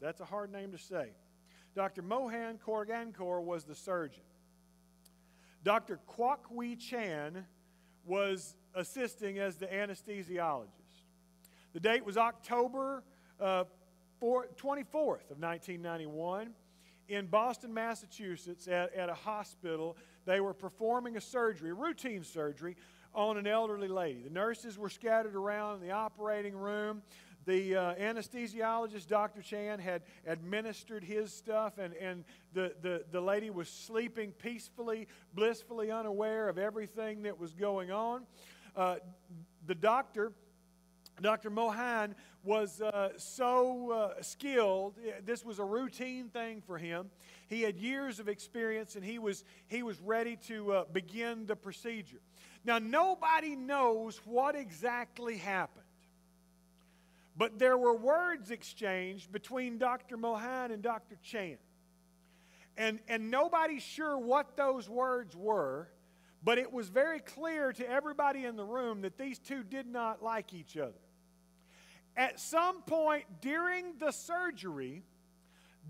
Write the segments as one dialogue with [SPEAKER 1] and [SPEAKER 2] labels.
[SPEAKER 1] That's a hard name to say. Dr. Mohan Korgankor was the surgeon. Dr. Kwok Wee Chan was assisting as the anesthesiologist. The date was October uh, 24th of 1991 in Boston, Massachusetts, at, at a hospital. They were performing a surgery, routine surgery, on an elderly lady. The nurses were scattered around in the operating room. The uh, anesthesiologist, Dr. Chan, had administered his stuff, and, and the, the, the lady was sleeping peacefully, blissfully unaware of everything that was going on. Uh, the doctor, Dr. Mohan, was uh, so uh, skilled. This was a routine thing for him. He had years of experience, and he was, he was ready to uh, begin the procedure. Now, nobody knows what exactly happened. But there were words exchanged between Dr. Mohan and Dr. Chan. And, and nobody's sure what those words were, but it was very clear to everybody in the room that these two did not like each other. At some point during the surgery,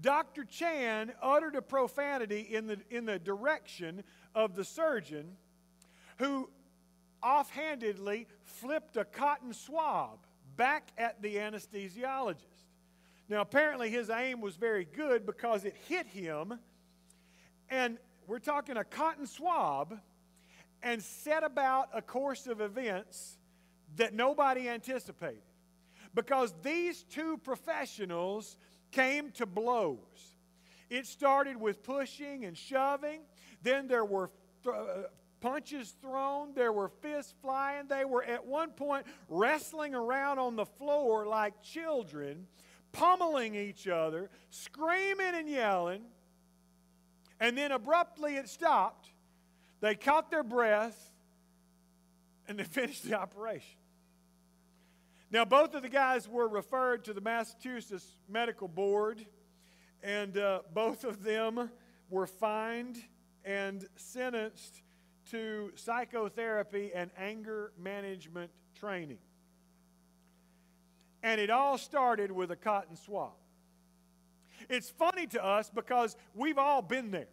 [SPEAKER 1] Dr. Chan uttered a profanity in the, in the direction of the surgeon who offhandedly flipped a cotton swab back at the anesthesiologist. Now, apparently, his aim was very good because it hit him, and we're talking a cotton swab, and set about a course of events that nobody anticipated. Because these two professionals came to blows. It started with pushing and shoving, then there were uh, punches thrown, there were fists flying. They were at one point wrestling around on the floor like children, pummeling each other, screaming and yelling. And then abruptly it stopped. They caught their breath and they finished the operation. Now, both of the guys were referred to the Massachusetts Medical Board, and uh, both of them were fined and sentenced to psychotherapy and anger management training. And it all started with a cotton swab. It's funny to us because we've all been there.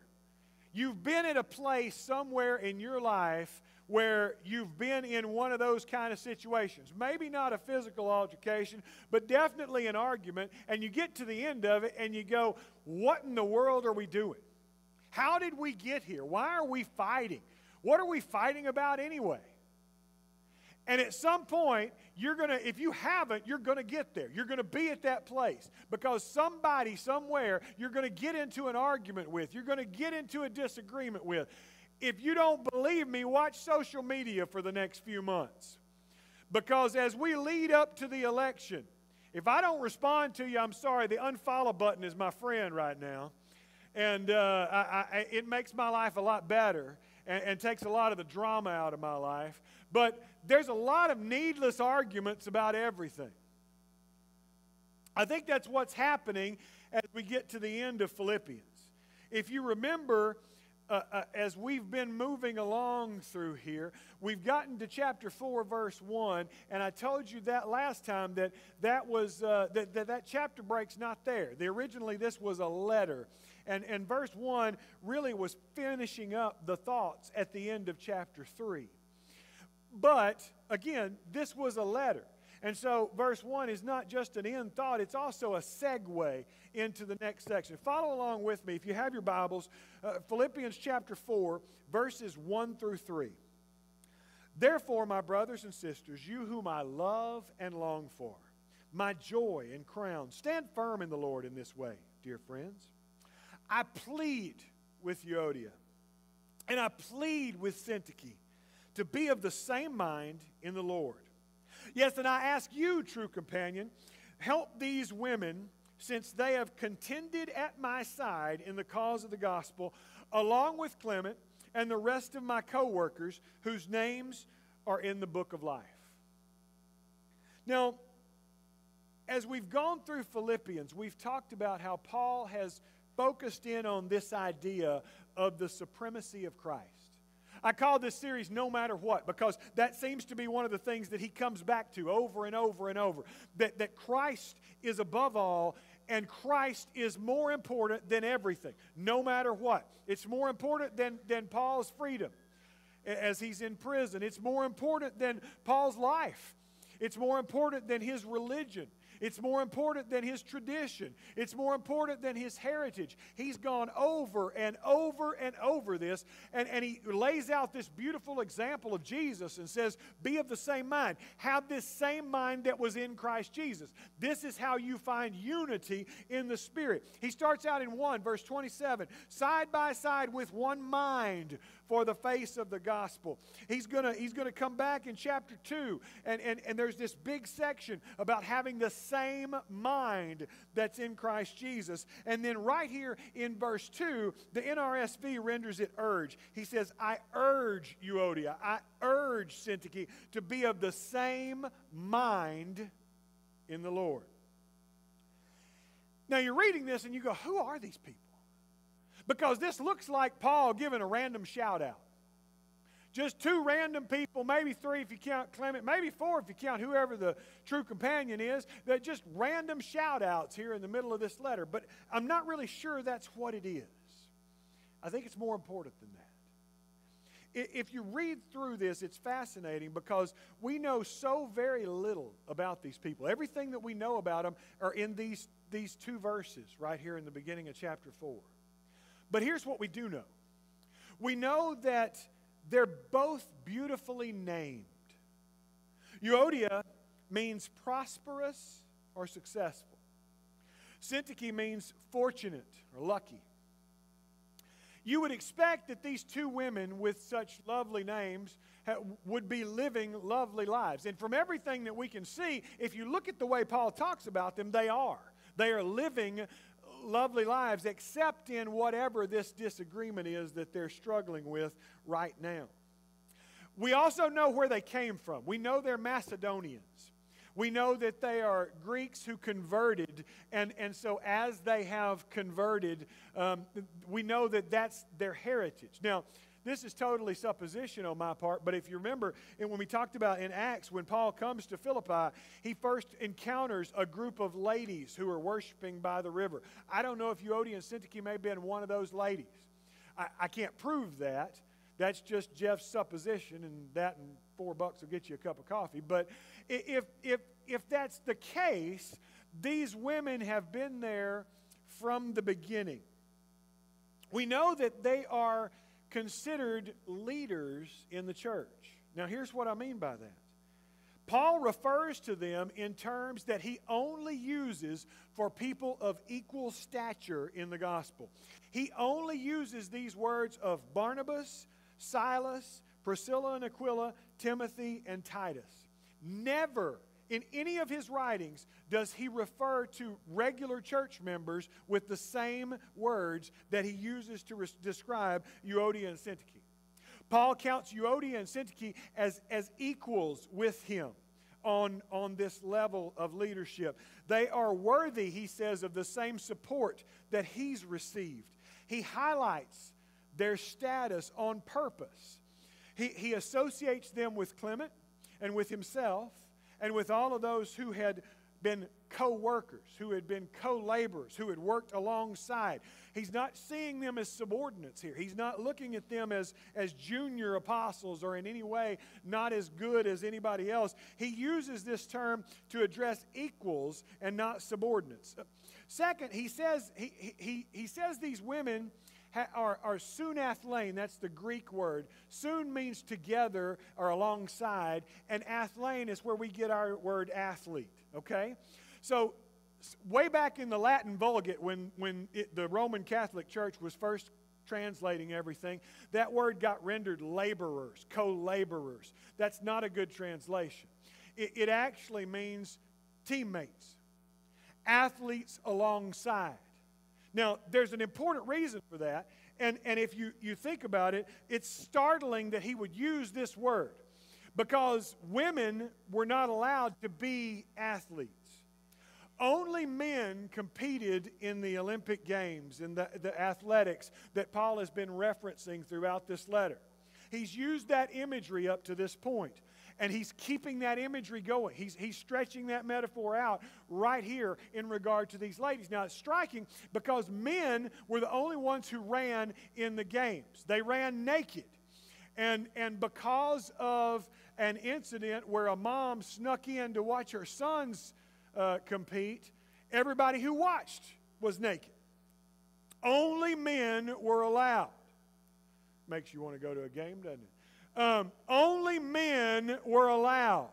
[SPEAKER 1] You've been at a place somewhere in your life where you've been in one of those kind of situations. Maybe not a physical altercation, but definitely an argument. And you get to the end of it and you go, What in the world are we doing? How did we get here? Why are we fighting? What are we fighting about anyway? And at some point, you're going to, if you haven't, you're going to get there. You're going to be at that place because somebody, somewhere, you're going to get into an argument with. You're going to get into a disagreement with. If you don't believe me, watch social media for the next few months. Because as we lead up to the election, if I don't respond to you, I'm sorry, the unfollow button is my friend right now. And uh, I, I, it makes my life a lot better and, and takes a lot of the drama out of my life. But there's a lot of needless arguments about everything. I think that's what's happening as we get to the end of Philippians. If you remember, uh, uh, as we've been moving along through here, we've gotten to chapter 4, verse 1, and I told you that last time that that, was, uh, that, that, that chapter break's not there. The, originally, this was a letter. And, and verse 1 really was finishing up the thoughts at the end of chapter 3. But, again, this was a letter. And so, verse 1 is not just an end thought, it's also a segue into the next section. Follow along with me if you have your Bibles. Uh, Philippians chapter 4, verses 1 through 3. Therefore, my brothers and sisters, you whom I love and long for, my joy and crown, stand firm in the Lord in this way, dear friends. I plead with Euodia and I plead with Syntyche to be of the same mind in the Lord. Yes, and I ask you, true companion, help these women since they have contended at my side in the cause of the gospel, along with Clement and the rest of my co workers whose names are in the book of life. Now, as we've gone through Philippians, we've talked about how Paul has focused in on this idea of the supremacy of Christ. I call this series No Matter What because that seems to be one of the things that he comes back to over and over and over that, that Christ is above all and Christ is more important than everything, no matter what. It's more important than, than Paul's freedom as he's in prison. It's more important than Paul's life. It's more important than his religion. It's more important than his tradition. It's more important than his heritage. He's gone over and over and over this, and, and he lays out this beautiful example of Jesus and says, Be of the same mind. Have this same mind that was in Christ Jesus. This is how you find unity in the Spirit. He starts out in 1, verse 27 side by side with one mind for the face of the gospel. He's going he's gonna come back in chapter 2, and, and, and there's this big section about having the same mind that's in Christ Jesus. And then right here in verse 2, the NRSV renders it urge. He says, I urge Euodia, I urge Syntyche to be of the same mind in the Lord. Now you're reading this and you go, Who are these people? Because this looks like Paul giving a random shout out. Just two random people, maybe three if you count Clement, maybe four if you count whoever the true companion is, that just random shout outs here in the middle of this letter. But I'm not really sure that's what it is. I think it's more important than that. If you read through this, it's fascinating because we know so very little about these people. Everything that we know about them are in these, these two verses right here in the beginning of chapter 4. But here's what we do know we know that they're both beautifully named. Euodia means prosperous or successful. Syntyche means fortunate or lucky. You would expect that these two women with such lovely names would be living lovely lives. And from everything that we can see, if you look at the way Paul talks about them, they are. They are living lovely lives, except in whatever this disagreement is that they're struggling with right now. We also know where they came from. We know they're Macedonians. We know that they are Greeks who converted, and, and so as they have converted, um, we know that that's their heritage. Now, this is totally supposition on my part, but if you remember, and when we talked about in Acts, when Paul comes to Philippi, he first encounters a group of ladies who are worshiping by the river. I don't know if Euodia and Syntyche may have been one of those ladies. I, I can't prove that. That's just Jeff's supposition, and that and four bucks will get you a cup of coffee. But if, if, if that's the case, these women have been there from the beginning. We know that they are considered leaders in the church. Now, here's what I mean by that. Paul refers to them in terms that he only uses for people of equal stature in the gospel. He only uses these words of Barnabas, Silas, Priscilla and Aquila, Timothy, and Titus. Never in any of his writings does he refer to regular church members with the same words that he uses to describe Euodia and Syntyche. Paul counts Euodia and Syntyche as, as equals with him on, on this level of leadership. They are worthy, he says, of the same support that he's received. He highlights their status on purpose. He, he associates them with Clement and with himself and with all of those who had been co workers, who had been co laborers, who had worked alongside. He's not seeing them as subordinates here. He's not looking at them as, as junior apostles or in any way not as good as anybody else. He uses this term to address equals and not subordinates. Second, he says, he, he, he says these women are, are sunathlein, that's the Greek word. Soon means together or alongside, and athlein is where we get our word athlete, okay? So, way back in the Latin Vulgate, when, when it, the Roman Catholic Church was first translating everything, that word got rendered laborers, co laborers. That's not a good translation. It, it actually means teammates, athletes alongside. Now, there's an important reason for that. And, and if you, you think about it, it's startling that he would use this word because women were not allowed to be athletes. Only men competed in the Olympic Games, in the, the athletics that Paul has been referencing throughout this letter. He's used that imagery up to this point. And he's keeping that imagery going. He's, he's stretching that metaphor out right here in regard to these ladies. Now, it's striking because men were the only ones who ran in the games, they ran naked. And, and because of an incident where a mom snuck in to watch her sons uh, compete, everybody who watched was naked. Only men were allowed. Makes you want to go to a game, doesn't it? Um, only men were allowed.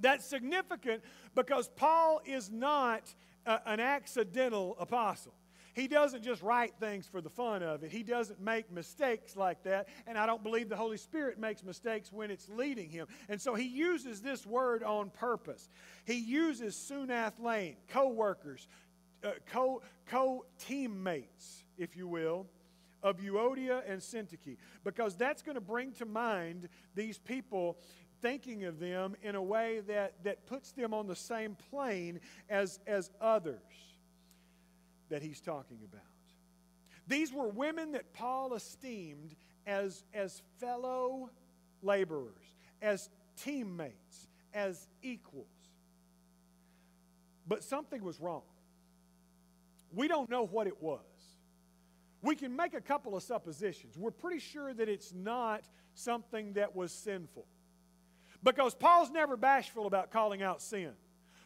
[SPEAKER 1] That's significant because Paul is not a, an accidental apostle. He doesn't just write things for the fun of it. He doesn't make mistakes like that. And I don't believe the Holy Spirit makes mistakes when it's leading him. And so he uses this word on purpose. He uses sunathlein, co workers, uh, co teammates, if you will, of Euodia and Syntyche, because that's going to bring to mind these people thinking of them in a way that, that puts them on the same plane as, as others that he's talking about. These were women that Paul esteemed as, as fellow laborers, as teammates, as equals. But something was wrong. We don't know what it was. We can make a couple of suppositions. We're pretty sure that it's not something that was sinful. Because Paul's never bashful about calling out sin.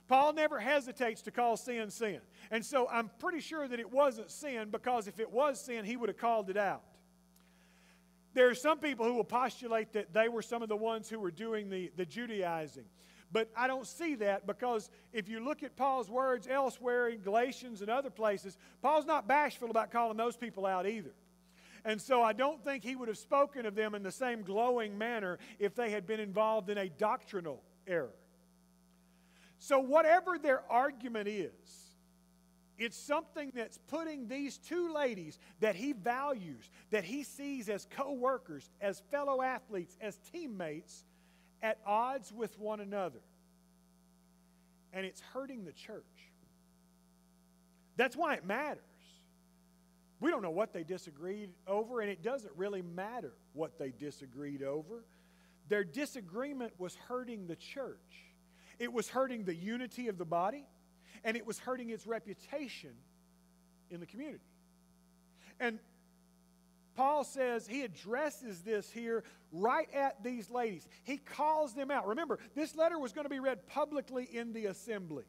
[SPEAKER 1] Paul never hesitates to call sin sin. And so I'm pretty sure that it wasn't sin because if it was sin, he would have called it out. There are some people who will postulate that they were some of the ones who were doing the, the Judaizing. But I don't see that because if you look at Paul's words elsewhere in Galatians and other places, Paul's not bashful about calling those people out either. And so I don't think he would have spoken of them in the same glowing manner if they had been involved in a doctrinal error. So, whatever their argument is, it's something that's putting these two ladies that he values, that he sees as co workers, as fellow athletes, as teammates, at odds with one another. And it's hurting the church. That's why it matters. We don't know what they disagreed over, and it doesn't really matter what they disagreed over. Their disagreement was hurting the church, it was hurting the unity of the body, and it was hurting its reputation in the community. And Paul says he addresses this here right at these ladies. He calls them out. Remember, this letter was going to be read publicly in the assembly.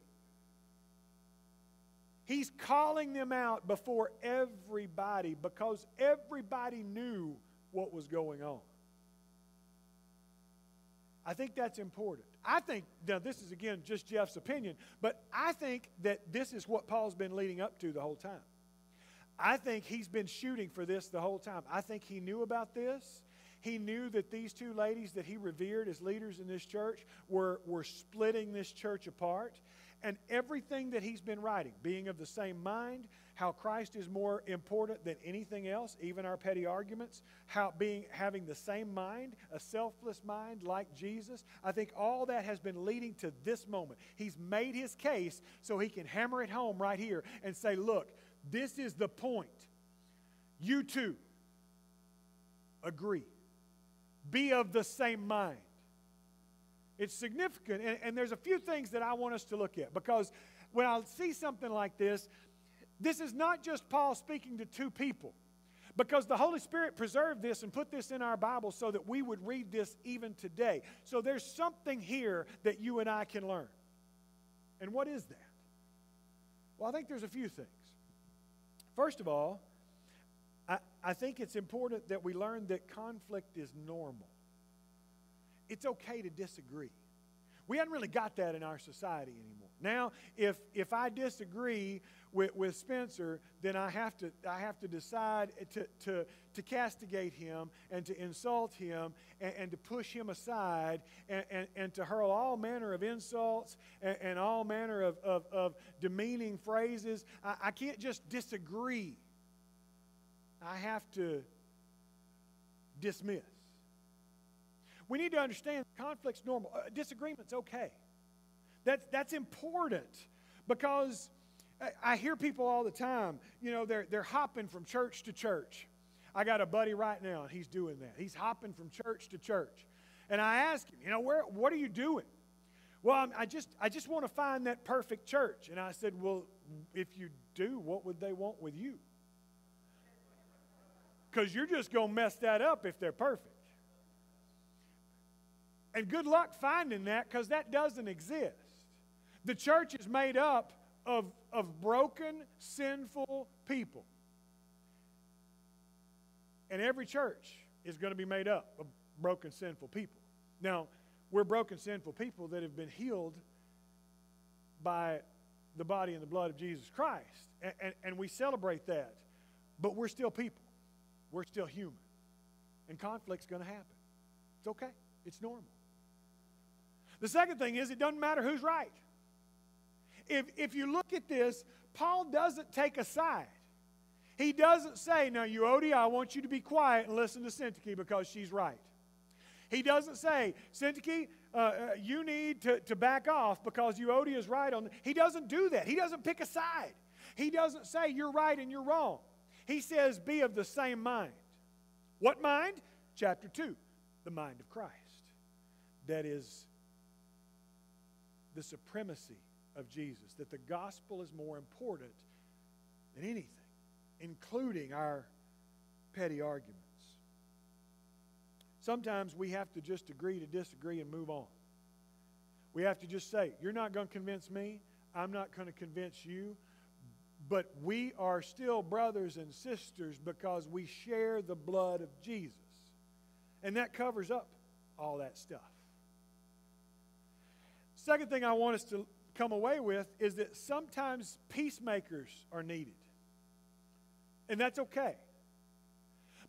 [SPEAKER 1] He's calling them out before everybody because everybody knew what was going on. I think that's important. I think, now this is again just Jeff's opinion, but I think that this is what Paul's been leading up to the whole time. I think he's been shooting for this the whole time. I think he knew about this. He knew that these two ladies that he revered as leaders in this church were, were splitting this church apart. And everything that he's been writing, being of the same mind, how Christ is more important than anything else, even our petty arguments, how being having the same mind, a selfless mind like Jesus, I think all that has been leading to this moment. He's made his case so he can hammer it home right here and say, look, this is the point. You two agree. Be of the same mind. It's significant, and, and, there's a few things that I want us to look at because when I see something like this, this is not just Paul speaking to two people because the Holy Spirit preserved this and put this in our Bible so that we would read this even today. So there's something here that you and I can learn. And what is that? Well, I think there's a few things. First of all, I, I think it's important that we learn that conflict is normal. It's okay to disagree. We haven't really got that in our society anymore. Now, if, if I disagree with, with Spencer, then I have to, I have to decide to, to, to castigate him and to insult him and, and to push him aside and, and, and, to hurl all manner of insults and, and all manner of, of, of demeaning phrases. I, I can't just disagree, I have to dismiss. We need to understand conflict's normal. Uh, disagreement's okay. That's, that's important because I, I hear people all the time, you know, they're, they're hopping from church to church. I got a buddy right now, and he's doing that. He's hopping from church to church. And I ask him, you know, where, what are you doing? Well, I'm, I just, I just want to find that perfect church. And I said, well, if you do, what would they want with you? Because you're just going to mess that up if they're perfect. And good luck finding that because that doesn't exist. The church is made up of, of broken, sinful people. And every church is going to be made up of broken, sinful people. Now, we're broken, sinful people that have been healed by the body and the blood of Jesus Christ. And, and, and, we celebrate that. But we're still people, we're still human. And conflict's going to happen. It's okay, it's normal. The second thing is, it doesn't matter who's right. If, if you look at this, Paul doesn't take a side. He doesn't say, Now, Euodia, I want you to be quiet and listen to Syntyche because she's right. He doesn't say, Syntyche, uh, uh, you need to, to back off because Euodia is right on. He doesn't do that. He doesn't pick a side. He doesn't say you're right and you're wrong. He says, be of the same mind. What mind? Chapter 2, the mind of Christ. That is the supremacy of Jesus, that the gospel is more important than anything, including our petty arguments. Sometimes we have to just agree to disagree and move on. We have to just say, You're not going to convince me. I'm not going to convince you. But we are still brothers and sisters because we share the blood of Jesus. And that covers up all that stuff. Second thing I want us to come away with is that sometimes peacemakers are needed. And that's okay.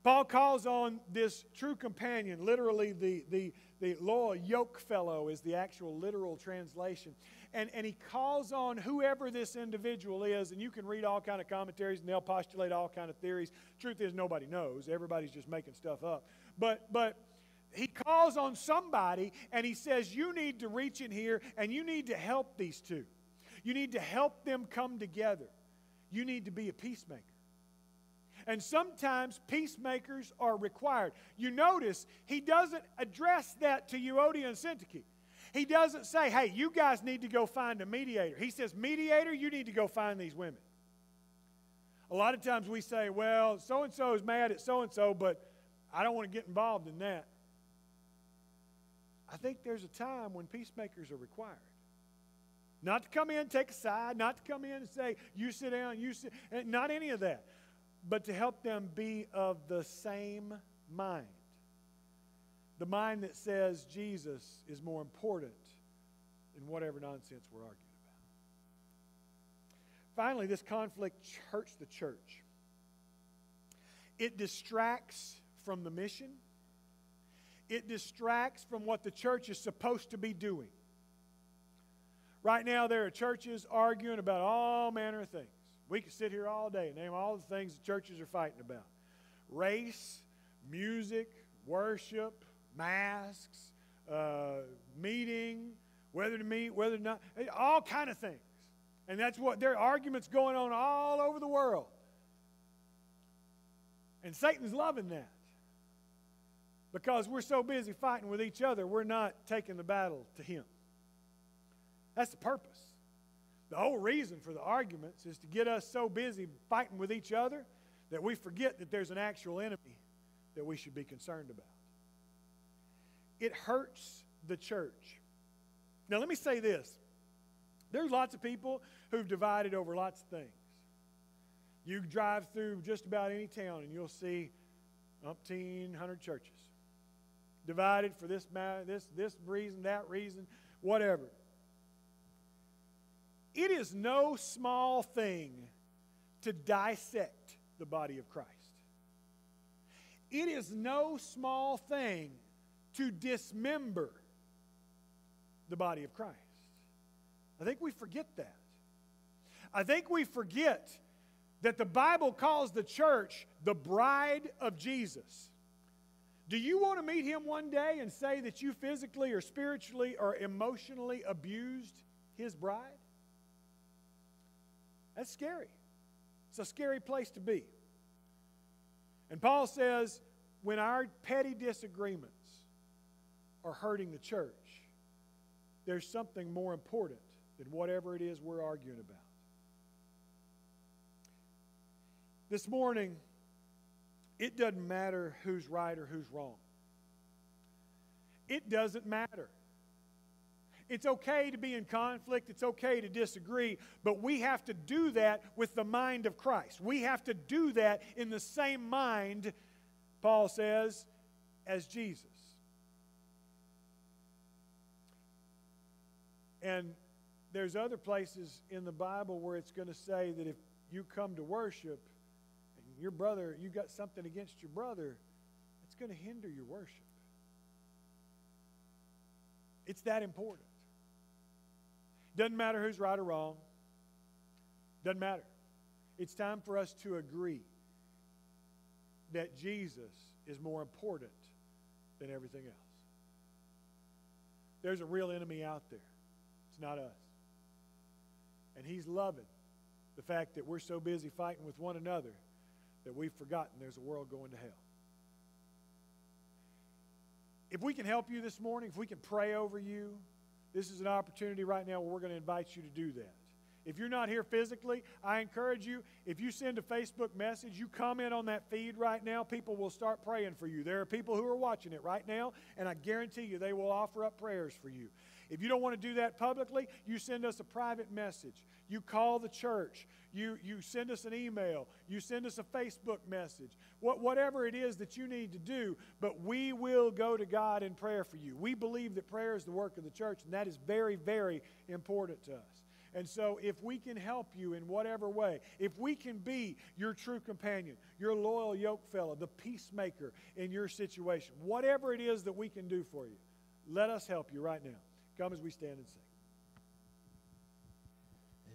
[SPEAKER 1] Paul calls on this true companion, literally the, the, the loyal yoke fellow is the actual literal translation. And, and he calls on whoever this individual is, and you can read all kind of commentaries and they'll postulate all kind of theories. Truth is nobody knows. Everybody's just making stuff up. But but he calls on somebody and he says, You need to reach in here and you need to help these two. You need to help them come together. You need to be a peacemaker. And sometimes peacemakers are required. You notice he doesn't address that to Euodia and Syntyche. He doesn't say, hey, you guys need to go find a mediator. He says, mediator, you need to go find these women. A lot of times we say, well, so and so is mad at so and so, but I don't want to get involved in that. I think there's a time when peacemakers are required. Not to come in, take a side, not to come in and say, you sit down, you sit, not any of that but to help them be of the same mind. The mind that says Jesus is more important than whatever nonsense we're arguing about. Finally, this conflict hurts the church. It distracts from the mission. It distracts from what the church is supposed to be doing. Right now, there are churches arguing about all manner of things. We could sit here all day and name all the things the churches are fighting about race, music, worship, masks, uh, meeting, whether to meet, whether to not, all kind of things. And that's what there are arguments going on all over the world. And Satan's loving that. Because we're so busy fighting with each other, we're not taking the battle to him. That's the purpose. The whole reason for the arguments is to get us so busy fighting with each other that we forget that there's an actual enemy that we should be concerned about. It hurts the church. Now, let me say this there's lots of people who've divided over lots of things. You drive through just about any town and you'll see umpteen hundred churches divided for this, matter, this, this reason, that reason, whatever. It is no small thing to dissect the body of Christ. It is no small thing to dismember the body of Christ. I think we forget that. I think we forget that the Bible calls the church the bride of Jesus. Do you want to meet him one day and say that you physically or spiritually or emotionally abused his bride? That's scary. It's a scary place to be. And Paul says when our petty disagreements are hurting the church, there's something more important than whatever it is we're arguing about. This morning, it doesn't matter who's right or who's wrong. It doesn't matter. It's okay to be in conflict, it's okay to disagree, but we have to do that with the mind of Christ. We have to do that in the same mind, Paul says, as Jesus. And there's other places in the Bible where it's going to say that if you come to worship your brother, you got something against your brother, it's going to hinder your worship. It's that important. Doesn't matter who's right or wrong. Doesn't matter. It's time for us to agree that Jesus is more important than everything else. There's a real enemy out there. It's not us. And he's loving the fact that we're so busy fighting with one another that we've forgotten there's a world going to hell. If we can help you this morning, if we can pray over you, this is an opportunity right now where we're going to invite you to do that. If you're not here physically, I encourage you, if you send a Facebook message, you comment on that feed right now, people will start praying for you. There are people who are watching it right now, and I guarantee you they will offer up prayers for you. If you don't want to do that publicly, you send us a private message. You call the church. You, you send us an email. You send us a Facebook message. What, whatever it is that you need to do, but we will go to God in prayer for you. We believe that prayer is the work of the church, and that is very, very important to us. And so, if we can help you in whatever way, if we can be your true companion, your loyal yoke fellow, the peacemaker in your situation, whatever it is that we can do for you, let us help you right now. Come as we stand and sing.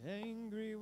[SPEAKER 2] Angry